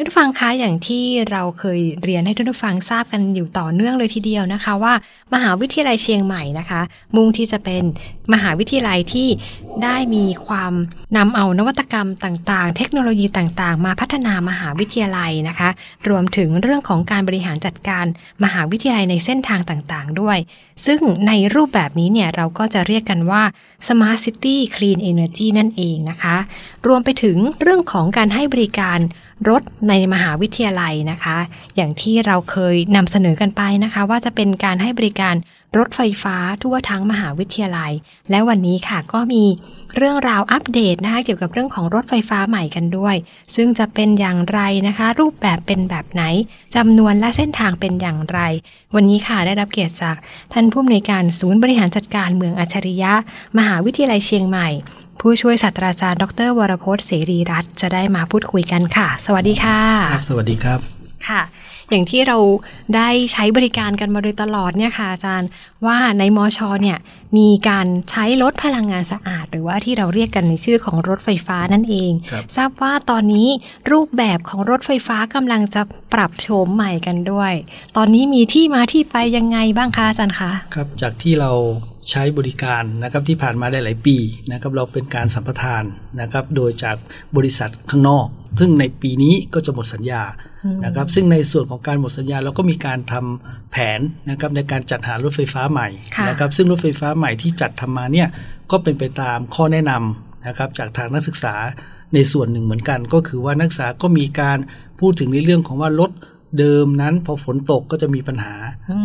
ท่านผู้ฟังคะอย่างที่เราเคยเรียนให้ท่านผู้ฟังทราบกันอยู่ต่อเนื่องเลยทีเดียวนะคะว่า มหาวิทยาลัยเชียงใหม่นะคะ มุ่งที่จะเป็นมหาวิทยาลัยที่ได้มีความนำเอานวัตกรรมต่างๆ เทคโนโลยีต่างๆ มาพัฒนามหาวิทยาลัยนะคะ รวมถึงเรื่องของการบริหารจัดการมหาวิทยาลัยในเส้นทางต่างๆ ด้วย ซึ่งในรูปแบบนี้เนี่ยเราก็จะเรียกกันว่า Smart City Clean Energy นั่นเองนะคะ รวมไปถึงเรื่องของการให้บริการ รถในมหาวิทยาลัยนะคะ อย่างที่เราเคยนำเสนอกันไปนะคะ ว่าจะเป็นการให้บริการรถไฟฟ้าทั่วทั้งมหาวิทยาลัย และวันนี้ค่ะก็มีเรื่องราวอัปเดตนะคะเกี่ยวกับเรื่องของรถไฟฟ้าใหม่กันด้วย ซึ่งจะเป็นอย่างไรนะคะ รูปแบบเป็นแบบไหนจำนวนและเส้นทางเป็นอย่างไร วันนี้ค่ะได้รับเกียรติจากท่านผู้อำนวยการศูนย์บริหารจัดการเมืองอัจฉริยะ มหาวิทยาลัยเชียงใหม่ ผู้ช่วยศาสตราจารย์ ดร วรพจน์เสรีรัตน์จะได้มาพูดคุยกันค่ะ สวัสดีค่ะครับสวัสดีครับค่ะ อย่างที่เราได้ใช้บริการกันมาโดยตลอดเนี่ยค่ะอาจารย์ว่าในมอชอเนี่ยมีการใช้รถพลังงานสะอาด หรือว่าที่เราเรียกกันในชื่อของรถไฟฟ้านั่นเองครับทราบว่าตอนนี้รูปแบบของรถไฟฟ้ากำลังจะปรับโฉมใหม่กันด้วย ตอนนี้มีที่มาที่ไปยังไงบ้างคะอาจารย์คะครับจากที่เรา ใช้บริการนะครับที่ผ่านมาหลาย ๆ ปีนะครับเราเป็นการสัมปทานนะครับโดยจากบริษัทข้างนอก ซึ่งในปีนี้ก็จะหมดสัญญานะครับซึ่งในส่วนของการหมดสัญญาเราก็มีการทำแผนนะครับในการจัดหารถไฟฟ้าใหม่ค่ะนะครับซึ่งรถไฟฟ้าใหม่ที่จัดทำมาเนี่ยก็เป็นไปตามข้อแนะนำนะครับจากทางนักศึกษาในส่วนหนึ่งเหมือนกัน ก็คือว่านักศึกษาก็มีการพูดถึงในเรื่องของว่ารถเดิมนั้นพอฝนตกก็จะมีปัญหา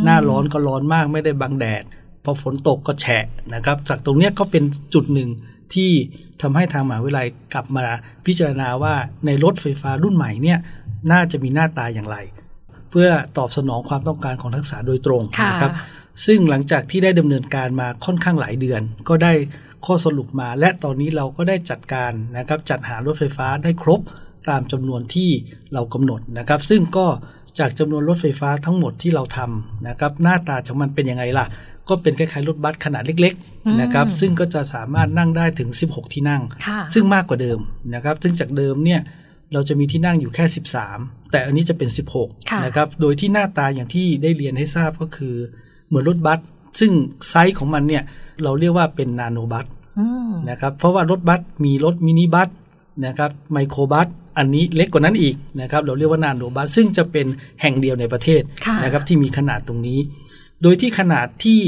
หน้าร้อนก็ร้อนมากไม่ได้บังแดด พอฝนตกก็แฉะนะครับ จากตรงเนี้ยก็เป็นจุดหนึ่งที่ทำให้ทางมหาวิทยาลัยกลับมาพิจารณาว่าในรถไฟฟ้ารุ่นใหม่เนี่ยน่าจะมีหน้าตาอย่างไร เพื่อตอบสนองความต้องการของนักศึกษาโดยตรงค่ะนะครับ ซึ่งหลังจากที่ได้ดำเนินการมาค่อนข้างหลายเดือน ก็ได้ข้อสรุปมา และตอนนี้เราก็ได้จัดการนะครับจัดหารถไฟฟ้าได้ครบตามจำนวนที่เรากำหนดนะครับ ซึ่งก็จากจำนวนรถไฟฟ้าทั้งหมดที่เราทำนะครับหน้าตาของมันเป็นยังไงล่ะ ก็เป็นคล้ายๆรถบัสขนาดเล็กอืมๆนะครับซึ่งก็จะสามารถนั่งได้ถึง 16 ที่นั่งค่ะซึ่งมากกว่าเดิมนะครับซึ่งจากเดิมเนี่ยเราจะมีที่นั่งอยู่แค่ 13 แต่อันนี้จะเป็นค่ะ16นะครับโดยที่หน้าตาอย่างที่ได้เรียนให้ทราบก็คือเหมือนรถบัสซึ่งไซส์ของมันเนี่ยเราเรียกว่าเป็นนาโนบัสอืมนะครับเพราะว่ารถบัสมีรถมินิบัสนะครับไมโครบัสอันนี้เล็กกว่านั้นอีกนะครับเราเรียกว่านาโนบัสซึ่งจะเป็นแห่งเดียวในประเทศค่ะนะครับที่มีขนาดตรงนี้ โดยที่ขนาดที่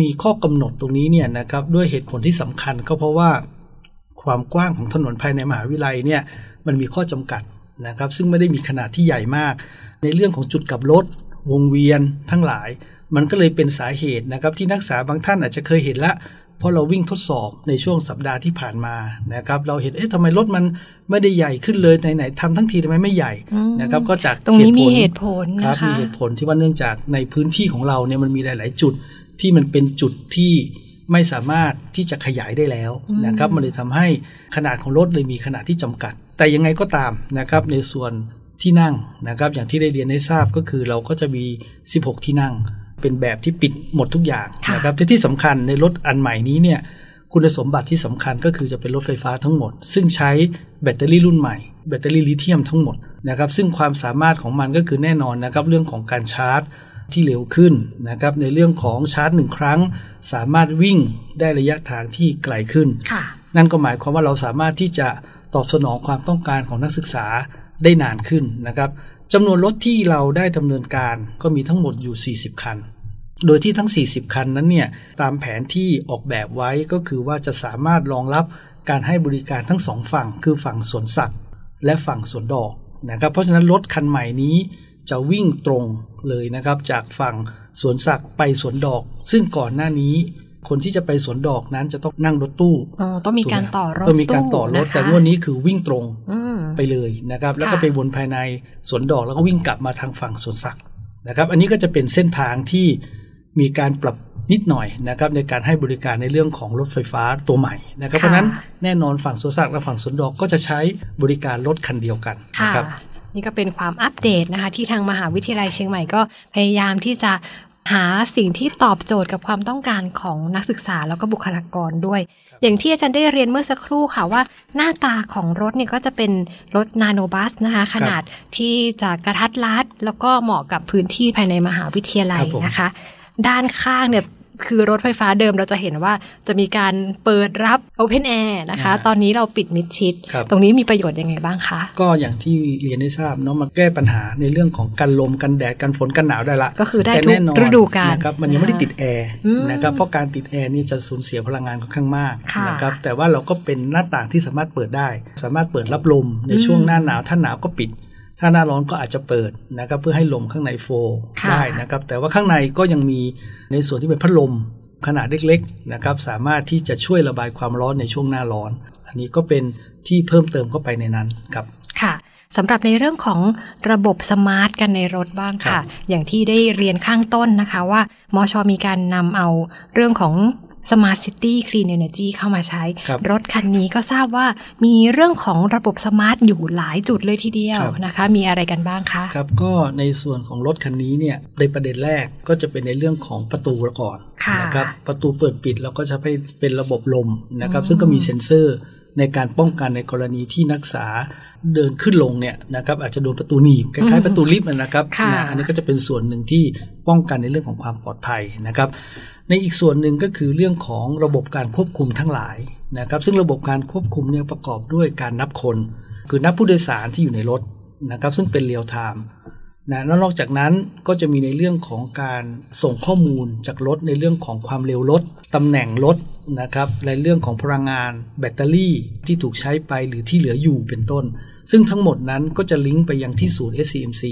มีข้อกำหนดตรงนี้เนี่ยนะครับด้วยเหตุผลที่สำคัญก็เพราะว่าความกว้างของถนนภายในมหาวิทยาลัยเนี่ยมันมีข้อจำกัดนะครับ ซึ่งไม่ได้มีขนาดที่ใหญ่มาก ในเรื่องของจุดกลับรถวงเวียนทั้งหลาย มันก็เลยเป็นสาเหตุนะครับที่นักศึกษาบางท่านอาจจะเคยเห็นละ เพราะเราวิ่งทดสอบในช่วงสัปดาห์ที่ผ่านมานะครับ เราเห็นเอ๊ะทำไมรถมันไม่ได้ใหญ่ขึ้นเลยไหนๆทำทั้งทีทำไมไม่ใหญ่อืมนะครับ ก็จากตรงนี้มีเหตุผลครับนะคะมีเหตุผลที่ว่าเนื่องจากในพื้นที่ของเราเนี่ยมันมีหลาย ๆ จุดที่มันเป็นจุดที่ไม่สามารถที่จะขยายได้แล้วนะครับ มันเลยทำให้ขนาดของรถเลยมีขนาดที่จำกัด แต่ยังไงก็ตามนะครับในส่วนที่นั่งนะครับ อย่างที่ได้เรียนให้ทราบก็คือเราก็จะมี 16 ที่นั่ง เป็นแบบที่ปิดหมดทุกอย่างค่ะนะครับที่ที่สำคัญในรถอันใหม่นี้เนี่ยคุณสมบัติที่สำคัญก็คือจะเป็นรถไฟฟ้าทั้งหมด ซึ่งใช้แบตเตอรี่รุ่นใหม่ แบตเตอรี่ลิเธียมทั้งหมดนะครับซึ่งความสามารถของมันก็คือแน่นอนนะครับเรื่องของการชาร์จที่เร็วขึ้นนะครับในเรื่องของชาร์จหนึ่งครั้ง สามารถวิ่งได้ระยะทางที่ไกลขึ้นค่ะนั่นก็หมายความว่าเราสามารถที่จะตอบสนองความต้องการของนักศึกษาได้นานขึ้นนะครับจำนวนรถที่เราได้ดำเนินการก็มีทั้งหมดอยู่ 40 คัน โดยที่ทั้ง 40 คันนั้นเนี่ยตามแผนที่ออกแบบไว้ก็คือว่าจะสามารถรองรับการให้บริการทั้งสองฝั่ง คือฝั่งสวนสัตว์ และฝั่งสวนดอกนะครับเพราะฉะนั้นรถคันใหม่นี้จะวิ่งตรงเลยนะครับจากฝั่งสวนสัตว์ไปสวนดอก ซึ่งก่อนหน้านี้ คนที่จะไปสวนดอกนั้นจะต้องนั่งรถตู้อ๋อต้องมีการต่อรถต้องมีการต่อรถนะคะแต่งวดนี้คือวิ่งตรงอืมไปเลยนะครับแล้วก็ค่ะไปวนภายในสวนดอกแล้วก็วิ่งกลับมาทางฝั่งสวนสัตว์นะครับอันนี้ก็จะเป็นเส้นทางที่ มีการปรับนิดหน่อยนะครับในการให้บริการในเรื่องของรถไฟฟ้าตัวใหม่นะครับเพราะฉะนั้นแน่นอนฝั่งสวนสัตว์และฝั่งสวนดอกก็จะใช้บริการรถคันเดียวกันค่ะนะครับนี่ก็เป็นความอัปเดตนะคะที่ทางมหาวิทยาลัยเชียงใหม่ก็พยายามที่จะหาสิ่งที่ตอบโจทย์กับความต้องการของนักศึกษาแล้วก็บุคลากรด้วย อย่างที่อาจารย์ได้เรียนเมื่อสักครู่ค่ะว่า หน้าตาของรถเนี่ยก็จะเป็นรถนาโนบัสนะคะ ขนาดที่จะกระทัดรัดแล้วก็เหมาะกับพื้นที่ภายในมหาวิทยาลัยนะคะ ด้านข้างเนี่ยคือรถไฟฟ้าเดิมเราจะเห็นว่าจะมีการเปิดรับ Open Air นะคะ ตอนนี้เราปิดมิดชิด ตรงนี้มีประโยชน์ยังไงบ้างคะ ก็อย่างที่เรียนได้ทราบเนาะมาแก้ปัญหาในเรื่องของกันลมกันแดดกันฝนกันหนาวได้ละ ก็คือได้ทุกฤดูกาลนะครับมันยังไม่ได้ติดแอร์นะครับเพราะการติดแอร์นี่จะสูญเสียพลังงานค่อนข้างมากนะครับแต่ว่าเราก็เป็นหน้าต่างที่สามารถเปิดได้ สามารถเปิดรับลมในช่วงหน้าหนาวถ้าหนาวก็ปิด ถ้าหน้าร้อนก็อาจจะเปิดนะครับเพื่อให้ลมข้างในโฟได้นะครับแต่ว่าข้างในก็ยังมีในส่วนที่เป็นพัดลมขนาดเล็กๆนะครับสามารถที่จะช่วยระบายความร้อนในช่วงหน้าร้อน อันนี้ก็เป็นที่เพิ่มเติมเข้าไปในนั้นครับค่ะสำหรับในเรื่องของระบบ smart กันในรถบ้างค่ะ อย่างที่ได้เรียนข้างต้นนะคะว่ามอชอมีการนำเอาเรื่องของ Smart City Clean Energy เข้ามาใช้รรถคันนี้ก็ทราบว่ามีเรื่องของระบบ smart อยู่หลายจุดเลยทีเดียวนะคะ มีอะไรกันบ้างคะครับก็ในส่วนของรถคันนี้เนี่ยในประเด็นแรกก็จะเป็นในเรื่องของประตูก่อนนะครับประตูเปิดปิดเราก็จะให้เป็นระบบลมนะครับซึ่งก็มีเซ็นเซอร์ในการป้องกันในกรณีที่นักศึกษาเดินขึ้นลงเนี่ยนะครับอาจจะโดนประตูหนีบคล้ายๆประตูลิฟต์นะครับนะอันนี้ก็จะเป็นส่วนหนึ่งที่ป้องกันในเรื่องของความปลอดภัยนะครับ ในอีกส่วนหนึ่งก็คือเรื่องของระบบการควบคุมทั้งหลายนะครับ ซึ่งระบบการควบคุมเนี่ยประกอบด้วยการนับคน คือนับผู้โดยสารที่อยู่ในรถนะครับ ซึ่งเป็น real timeนะแล้วนอกจากนั้นก็จะมีในเรื่องของการส่งข้อมูลจากรถในเรื่องของความเร็วรถตำแหน่งรถนะครับในเรื่องของพลังงาน แบตเตอรี่ที่ถูกใช้ไปหรือที่เหลืออยู่เป็นต้น ซึ่งทั้งหมดนั้นก็จะลิงก์ไปยังที่ศูนย์ SCMC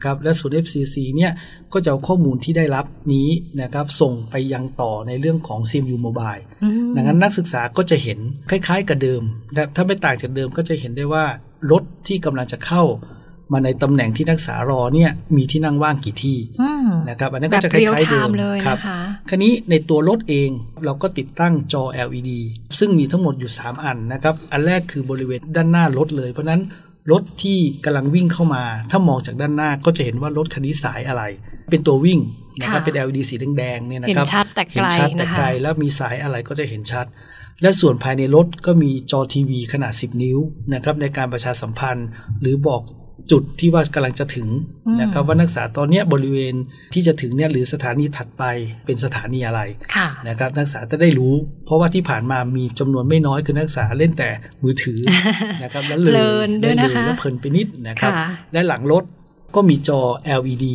นะครับและศูนย์ FCC เนี่ยก็จะเอาข้อมูลที่ได้รับนี้นะครับส่งไปยังต่อในเรื่องของ CMU Mobile ดังนั้นนักศึกษาก็จะเห็นคล้ายๆกับเดิม ถ้าไม่ต่างจากเดิมก็จะเห็นได้ว่ารถที่กำลังจะเข้ามาในตำแหน่งที่นักศึกษารอเนี่ยมีที่นั่งว่างกี่ที่นะครับอันนั้นก็จะคล้ายๆเดิมครับคราวนี้ในตัวรถเองเราก็ติดตั้งจอ LED ซึ่งมีทั้งหมดอยู่ 3 อันนะครับ อันแรกคือบริเวณด้านหน้ารถเลย เพราะนั้น รถที่กำลังวิ่งเข้ามา ถ้ามองจากด้านหน้าก็จะเห็นว่ารถคันนี้สายอะไร เป็นตัววิ่งนะครับเป็น LED สีแดงๆเนี่ยนะครับเห็นชัดแต่ไกลชัดแต่ไกลแล้วมีสายอะไรก็จะเห็นชัด และส่วนภายในรถก็มีจอทีวีขนาด 10 นิ้วนะครับในการประชาสัมพันธ์ หรือบอก จุดที่ว่ากำลังจะถึงนะครับว่านักศึกษาตอนนี้บริเวณที่จะถึงเนี่ยหรือสถานีถัดไปเป็นสถานีอะไรนะครับนักศึกษาจะได้รู้ เพราะว่าที่ผ่านมามีจำนวนไม่น้อยคือนักศึกษาเล่นแต่มือถือนะครับแล้วเลยด้วยนะคะแล้วเพลินไปนิดนะครับและหลังรถก็มีจอ LED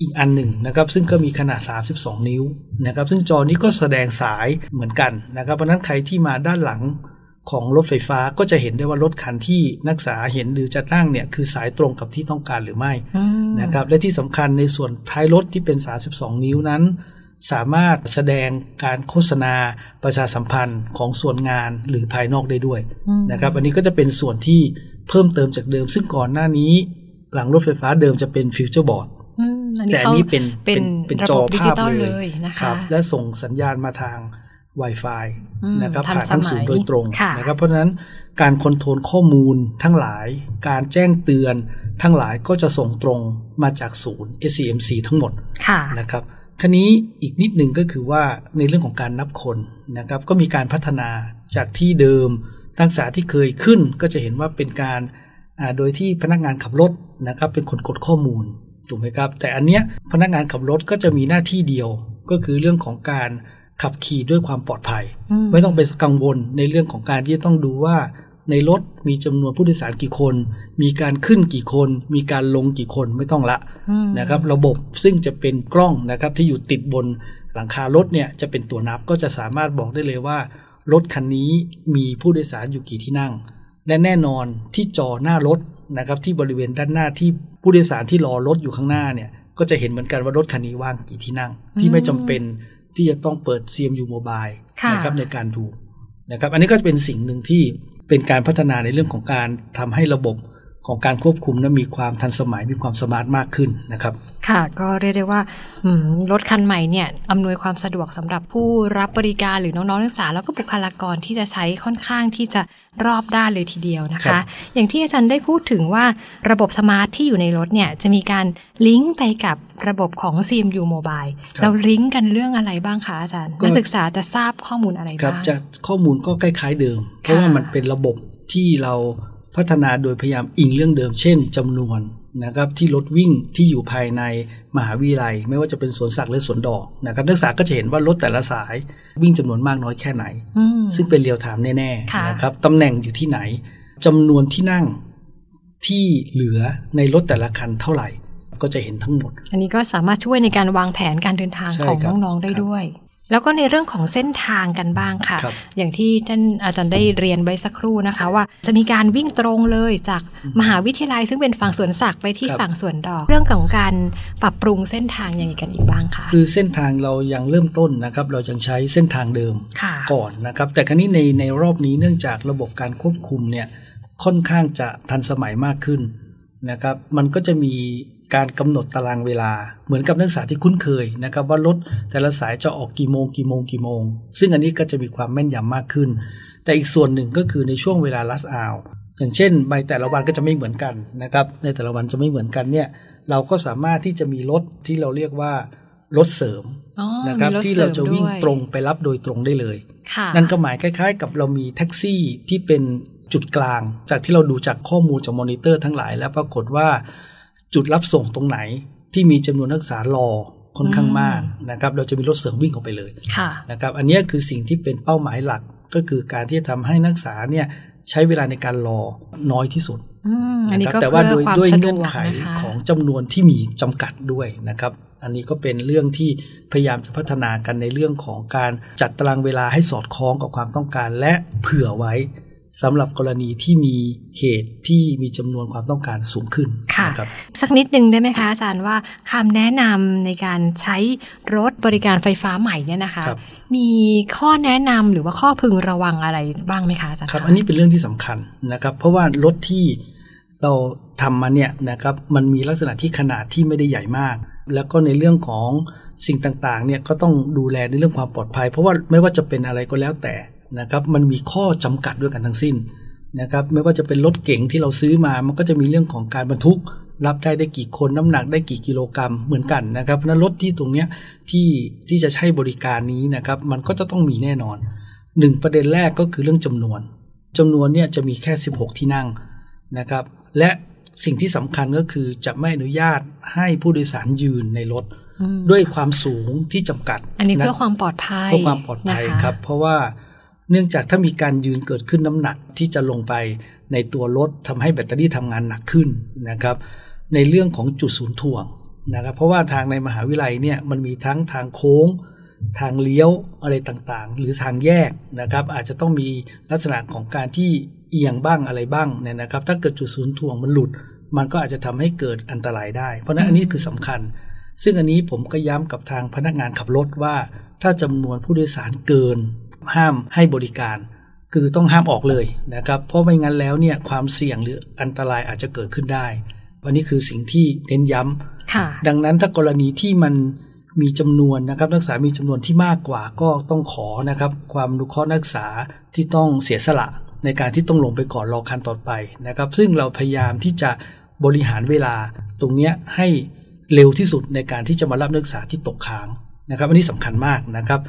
อีกอันหนึ่งนะครับซึ่งก็มีขนาด 32 นิ้วนะครับซึ่งจอนี้ก็แสดงสายเหมือนกันนะครับเพราะนั้นใครที่มาด้านหลัง ของรถไฟฟ้าก็จะเห็นได้ว่ารถคันที่นักศึกษาเห็นหรือจะนั่งเนี่ยคือสายตรงกับที่ต้องการหรือไม่นะครับและที่สำคัญในส่วนท้ายรถที่เป็น 32 นิ้วนั้น สามารถแสดงการโฆษณาประชาสัมพันธ์ของส่วนงานหรือภายนอกได้ด้วยนะครับอันนี้ก็จะเป็นส่วนที่เพิ่มเติมจากเดิม ซึ่งก่อนหน้านี้ หลังรถไฟฟ้าเดิมจะเป็น future boardแต่อันนี้เป็นเป็นเป็นจอภาพเลยนะครับและส่งสัญญาณมาทาง Wi-Fi นะครับผ่านทั้งศูนย์โดยตรงนะครับเพราะฉะนั้นการ control ข้อมูลทั้งหลาย การแจ้งเตือนทั้งหลายก็จะส่งตรงมาจากศูนย์ SCMC ทั้งหมดนะครับคันนี้อีกนิดหนึ่งก็คือว่าในเรื่องของการนับคนนะครับก็มีการพัฒนาจากที่เดิมทั้งษาที่เคยขึ้นก็จะเห็นว่าเป็นการโดยที่พนักงานขับรถนะครับเป็นคนกดข้อมูลถูกไหมครับ แต่อันเนี้ยพนักงานขับรถก็จะมีหน้าที่เดียวก็คือเรื่องของการ ขับขี่ด้วยความปลอดภัย ไม่ต้องไปกังวลในเรื่องของการที่จะต้องดูว่า ในรถมีจำนวนผู้โดยสารกี่คน มีการขึ้นกี่คน มีการลงกี่คนไม่ต้องละนะครับ ระบบซึ่งจะเป็นกล้องนะครับที่อยู่ติดบนหลังคารถเนี่ยจะเป็นตัวนับก็จะสามารถบอกได้เลยว่า รถคันนี้มีผู้โดยสารอยู่กี่ที่นั่ง และแน่นอนที่จอหน้ารถนะครับที่บริเวณด้านหน้าที่ผู้โดยสารที่รอรถอยู่ข้างหน้าเนี่ยก็จะเห็นเหมือนกันว่ารถคันนี้ว่างกี่ที่นั่งที่ไม่จำเป็น ที่จะต้องเปิด CMU Mobile นะครับในการดูนะครับ อันนี้ก็เป็นสิ่งหนึ่งที่เป็นการพัฒนาในเรื่องของการทำให้ระบบของการควบคุมนั้นมีความทันสมัยมีความสมาร์ทมากขึ้นนะครับ ค่ะ ก็เรียกได้ว่าอืมรถคันใหม่เนี่ยอำนวยความสะดวกสำหรับผู้รับบริการหรือน้องๆนักศึกษาแล้วก็บุคลากรที่จะใช้ค่อนข้างที่จะรอบด้านเลยทีเดียวนะครัคะบอย่างที่อาจารย์ได้พูดถึงว่าระบบสมาร์ทที่อยู่ในรถเนี่ยจะมีการลิงก์ไปกับระบบของ CMU Mobile เราลิงก์กันเรื่องอะไรบ้างคะอาจารย์ก็นักศึกษาจะทราบข้อมูลอะไรครับบ้างจะข้อมูลก็คล้ายๆเดิม เพราะว่ามันเป็นระบบที่เราพัฒนาโดยพยายามอิงเรื่องเดิม เช่นจำนวน นะครับที่รถวิ่งที่อยู่ภายในมหาวิทยาลัย ไม่ว่าจะเป็นสวนสัตว์หรือสวนดอกนะครับนักศึกษาก็จะเห็นว่ารถแต่ละสายวิ่งจำนวนมากน้อยแค่ไหนอืมซึ่งเป็น real time แน่ค่ะๆนะครับตำแหน่งอยู่ที่ไหนจำนวนที่นั่งที่เหลือในรถแต่ละคันเท่าไหร่ ก็จะเห็นทั้งหมด อันนี้ก็สามารถช่วยในการวางแผนการเดินทางใช่ของครับน้องๆได้ครับด้วย แล้วก็ในเรื่องของเส้นทางกันบ้างค่ะครับอย่างที่ท่านอาจารย์ได้เรียนไว้สักครู่นะคะ ว่าจะมีการวิ่งตรงเลยจากมหาวิทยาลัย ซึ่งเป็นฝั่งสวนสัตว์ไปที่ครับฝั่งสวนดอก เรื่องของการปรับปรุงเส้นทางยังไงกันอีกบ้างคะคือเส้นทางเรายังเริ่มต้นนะครับเรายังใช้เส้นทางเดิมค่ะก่อนนะครับแต่ครั้นี้ในในรอบนี้เนื่องจากระบบการควบคุมเนี่ยค่อนข้างจะทันสมัยมากขึ้นนะครับมันก็จะมี การกำหนดตารางเวลา เหมือนกับนักศึกษาที่คุ้นเคยนะครับว่ารถแต่ละสายจะออกกี่โมงกี่โมงกี่โมง ซึ่งอันนี้ก็จะมีความแม่นยำมากขึ้น แต่อีกส่วนหนึ่งก็คือในช่วงเวลาลัสอาวอย่างเช่นใบแต่ละวันก็จะไม่เหมือนกันนะครับในแต่ละวันจะไม่เหมือนกันเนี่ยเราก็สามารถที่จะมีรถที่เราเรียกว่ารถเสริมอ๋อนะครับมีถที่เราจะสมวิ่งด้วยตรงไปรับโดยตรงได้เลยค่ะนั่นก็หมายคล้าย ๆ กับเรามีแท็กซี่ที่เป็นจุดกลาง จากที่เราดูจากข้อมูลจากมอนิเตอร์ทั้งหลาย แล้วปรากฏว่า จุดรับส่งตรงไหนที่มีจำนวนนักศึกษารอค่อนข้างมากนะครับ เราจะมีรถเสริมวิ่งออกไปเลยค่ะนะครับ อันเนี้ยคือสิ่งที่เป็นเป้าหมายหลักก็คือการที่จะทำให้นักศึกษาเนี่ยใช้เวลาในการรอน้อยที่สุดอืมอันนี้นะคก็รับแต่ว่าโดเพื่อยความด้วยสะดเงื่อนวกไขนะคะของจำนวนที่มีจำกัดด้วยนะครับ อันนี้ก็เป็นเรื่องที่พยายามจะพัฒนากันในเรื่องของการจัดตารางเวลาให้สอดคล้องกับความต้องการ และเผื่อไว้ สำหรับกรณีที่มีเหตุที่มีจำนวนความต้องการสูงขึ้นค่ะนะครับสักนิดนึงได้ไหมคะอาจารย์ว่าคำแนะนำในการใช้รถบริการไฟฟ้าใหม่เนี่ยนะคะครับมีข้อแนะนำหรือว่าข้อพึงระวังอะไรบ้างไหมคะอาจารย์ครับคะอันนี้เป็นเรื่องที่สำคัญนะครับ เพราะว่ารถที่เราทำมาเนี่ยนะครับมันมีลักษณะที่ขนาดที่ไม่ได้ใหญ่มาก แล้วก็ในเรื่องของสิ่งต่างๆเนี่ยก็ต้องดูแลในเรื่องความปลอดภัย เพราะว่าไม่ว่าจะเป็นอะไรก็แล้วแต่ นะครับมันมีข้อจำกัดด้วยกันทั้งสิ้นนะครับไม่ว่าจะเป็นรถเก๋งที่เราซื้อมา มันก็จะมีเรื่องของการบรรทุก รับได้ได้กี่คนน้ำหนักได้กี่กิโลกรัมเหมือนกันนะครับเพราะฉะนั้นรถที่ตรงเนี้ยที่ที่จะใช้บริการนี้นะครับมันก็จะต้องมีแน่นอนหนึ่งประเด็นแรกก็คือเรื่องจำนวนจำนวนเนี่ยจะมีแค่ 16 ที่นั่งนะครับและสิ่งที่สำคัญก็คือจะไม่อนุญาตให้ผู้โดยสารยืนในรถอืมด้วยความสูงที่จำกัด อันนี้ะเพื่อความปลอดภัยเพื่อความปลอดภัยนะคะครับ เพราะว่า เนื่องจากถ้ามีการยืนเกิดขึ้นน้ำหนักที่จะลงไปในตัวรถทำให้แบตเตอรี่ทำงานหนักขึ้นนะครับในเรื่องของจุดศูนย์ถ่วงนะครับเพราะว่าทางในมหาวิทยาลัยเนี่ยมันมีทั้งทางโค้ง ทางเลี้ยวอะไรต่างๆ หรือทางแยกนะครับอาจจะต้องมีลักษณะของการที่เอียงบ้างอะไรบ้างเนี่ยนะครับ ถ้าเกิดจุดศูนย์ถ่วงมันหลุด มันก็อาจจะทำให้เกิดอันตรายได้ เพราะนั้นอันนี้คือสำคัญ ซึ่งอันนี้ผมก็ย้ำกับทางพนักงานขับรถว่า ถ้าจำนวนผู้โดยสารเกิน ห้ามให้บริการ คือต้องห้ามออกเลยนะครับ เพราะไม่งั้นแล้วเนี่ยความเสี่ยงหรืออันตรายอาจจะเกิดขึ้นได้ วันนี้คือสิ่งที่เน้นย้ำค่ะดังนั้นถ้ากรณีที่มันมีจำนวนนะครับนักศึกษามีจำนวนที่มากกว่าก็ต้องขอนะครับ ความอนุเคราะห์นักศึกษาที่ต้องเสียสละในการที่ต้องลงไปก่อนรอคันต่อไปนะครับ ซึ่งเราพยายามที่จะบริหารเวลาตรงเนี้ยให้เร็วที่สุดในการที่จะมารับนักศึกษาที่ตกค้างนะครับ อันนี้สำคัญมากนะครับ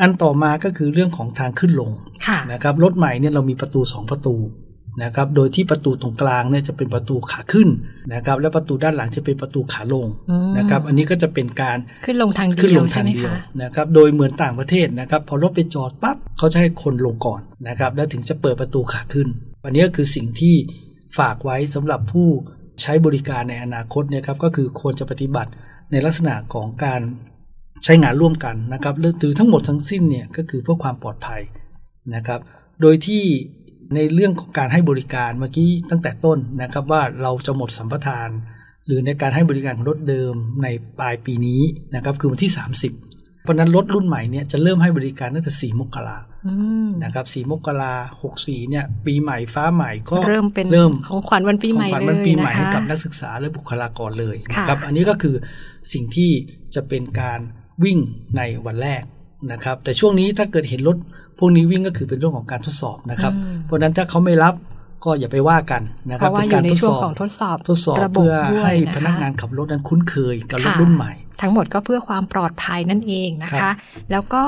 อันต่อมาก็คือเรื่องของทางขึ้นลงค่ะนะครับรถใหม่เนี่ยเรามีประตู 2 ประตูนะครับโดยที่ประตูตรงกลางเนี่ยจะเป็นประตูขาขึ้นนะครับและประตูด้านหลังจะเป็นประตูขาลงอืมนะครับอันนี้ก็จะเป็นการขึ้นลงทางขึ้นเดียลวงใช่ทางไหมเดียวคะนะครับโดยเหมือนต่างประเทศนะครับพอรถไปจอดปั๊บเขาจะให้คนลงก่อนนะครับแล้วถึงจะเปิดประตูขาขึ้น อันนี้ก็คือสิ่งที่ฝากไว้สำหรับผู้ใช้บริการในอนาคตเนี่ยครับก็คือควรจะปฏิบัติในลักษณะของการ ใช้งานร่วมกันนะครับหรือทั้งหมดทั้งสิ้นเนี่ยก็คือเพื่อความปลอดภัยนะครับ โดยที่ในเรื่องของการให้บริการเมื่อกี้ตั้งแต่ต้นนะครับว่าเราจะหมดสัมปทาน หรือในการให้บริการของรถเดิมในปลายปีนี้นะครับคือวันที่ 30 เพราะฉะนั้นรถรุ่นใหม่เนี่ยจะเริ่มให้บริการตั้งแต่ 4 มกราอืมนะครับ4มกราหกสี่เนี่ยปีใหม่ฟ้าใหม่ก็เริ่มเป็นเริ่มของขวัญวันปีใหม่ของขวัญเลวันยปีใหม่นะคะให้กับนักศึกษาและบุคลากรเลยค่ะนะครับอันนี้ก็คือสิ่งที่จะเป็นการ วิ่งในวันแรกนะครับแต่ช่วงนี้ถ้าเกิดเห็นรถพวกนี้วิ่งก็คือเป็นเรื่องของการทดสอบนะครับอืมเพราะฉะนั้นถ้าเขาไม่รับก็อย่าไปว่ากันนะคเพรับราะว่าเป็นอยู่การในทดช่วสงอบของทดสอบทดสอบระบบเพื่อด้วยให้ะคะพนักงานขับรถนั้นคุ้นเคยกับรถค่ะรุ่นใหม่ ทั้งหมดก็เพื่อความปลอดภัยนั่นเองนะครัคะบแล้วก็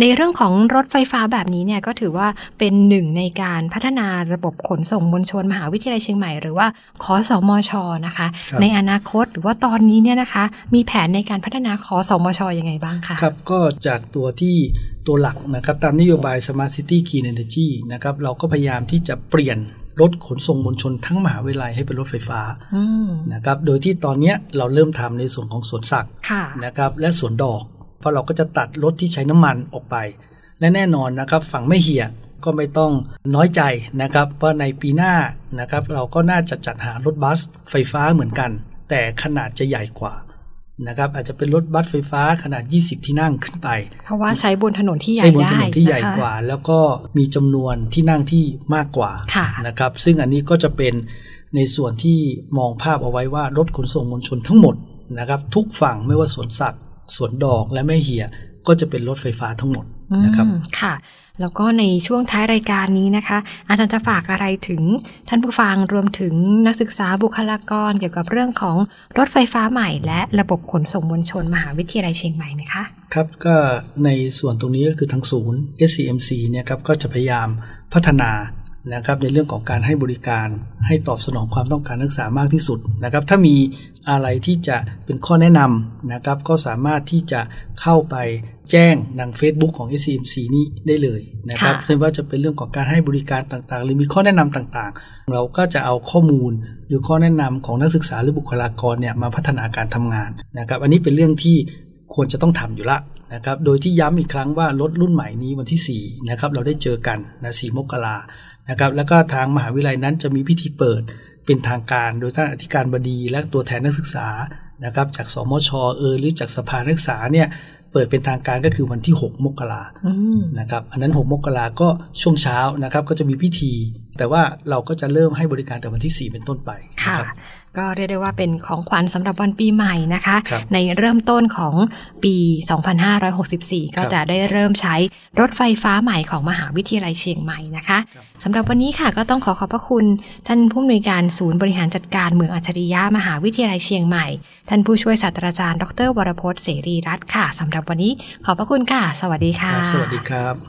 ในเรื่องของรถไฟฟ้าแบบนี้เนี่ยก็ถือว่าเป็นหนึ่งในการพัฒนาระบบขนส่งมวลชนมหาวิทยาลัยเชียงใหม่หรือว่าขอสมชนะคะครับในอนาคตหรือว่าตอนนี้เนี่ยนะคะ มีแผนในการพัฒนาขอสมชยังไงบ้างคะครับก็จากตัวที่ตัวหลักนะครับตามนโยบาย Smart City Clean Energy นะครับเราก็พยายามที่จะเปลี่ยนรถขนส่งมวลชนทั้งมหาวิทยาลัยให้เป็นรถไฟฟ้าอืมนะครับ โดยที่ตอนเนี้ยเราเริ่มทำในส่วนของสวนสัตว์ค่ะนะครับและสวนดอก เพราะเราก็จะตัดรถที่ใช้น้ำมันออกไป และแน่นอนนะครับฝั่งไม่เหี่ยก็ไม่ต้องน้อยใจนะครับเพราะในปีหน้านะครับเราก็น่าจะจัดหารถบัสไฟฟ้าเหมือนกัน แต่ขนาดจะใหญ่กว่านะครับอาจจะเป็นรถบัสไฟฟ้าขนาด 20 ที่นั่งขึ้นไป เพราะว่าใช้บนถนนที่ใหญ่ใช้บนได้ถนนที่ใหญ่นะคะกว่า แล้วก็มีจำนวนที่นั่งที่มากกว่าค่ะนะครับซึ่งอันนี้ก็จะเป็นในส่วนที่มองภาพเอาไว้ว่ารถขนส่งมวลชนทั้งหมดนะครับทุกฝั่งไม่ว่าสวนสัตว์ สวนดอกและแม่เหี่ยก็จะเป็นรถไฟฟ้าทั้งหมดนะครับอืมค่ะ แล้วก็ในช่วงท้ายรายการนี้นะคะ อาจารย์จะฝากอะไรถึงท่านผู้ฟังรวมถึงนักศึกษาบุคลากรเกี่ยวกับเรื่องของรถไฟฟ้าใหม่ และระบบขนส่งมวลชนมหาวิทยาลัยเชียงใหม่นะคะ ครับก็ในส่วนตรงนี้ก็คือทางศูนย์ SCMC เนี่ยครับก็จะพยายามพัฒนา นะครับในเรื่องของการให้บริการ ให้ตอบสนองความต้องการนักศึกษามากที่สุดนะครับถ้ามีอะไรที่จะเป็นข้อแนะนำนะครับก็สามารถที่จะเข้าไปแจ้งทาง Facebook ของ SCMC นี้ได้เลยนะครับค่ะไม่ว่าจะเป็นเรื่องของการให้บริการต่างๆ หรือมีข้อแนะนำต่างๆ เราก็จะเอาข้อมูลหรือข้อแนะนำของนักศึกษาหรือบุคลากรเนี่ยมาพัฒนาการทำงานนะครับอันนี้เป็นเรื่องที่ควรจะต้องทำอยู่ละนะครับโดยที่ย้ำอีกครั้งว่ารถรุ่นใหม่นี้วันที่4นะครับเราได้เจอกันนะ4มกรา นะครับแล้วก็ทางมหาวิทยาลัยนั้นจะมีพิธีเปิดเป็นทางการโดยท่านอธิการบดีและตัวแทนนักศึกษานะครับจากสมชเออหรือจากสภานักศึกษาเนี่ยเปิดเป็นทางการก็คือวันที่ 6 มกราอืมนะครับอันนั้น 6 มกราก็ช่วงเช้านะครับก็จะมีพิธี แต่ว่าเราก็จะเริ่มให้บริการแต่วันที่ 4 เป็นต้นไปค่ะนะครับ ก็เรียกได้ว่าเป็นของขวัญสำหรับวันปีใหม่นะคะครับในเริ่มต้นของปี 2564 ก็ครับจะได้เริ่มใช้รถไฟฟ้าใหม่ของมหาวิทยาลัยเชียงใหม่นะคะครับสำหรับวันนี้ค่ะก็ต้องขอขอบพระคุณ ท่านผู้อำนวยการศูนย์บริหารจัดการเมืองอัจฉริยะมหาวิทยาลัยเชียงใหม่ ท่านผู้ช่วยศาสตราจารย์ดรวรพจน์เสรีรัตน์ค่ะสำหรับวันนี้ขอบพระคุณค่ะ สวัสดีคค่ะรับสวัสดีครับ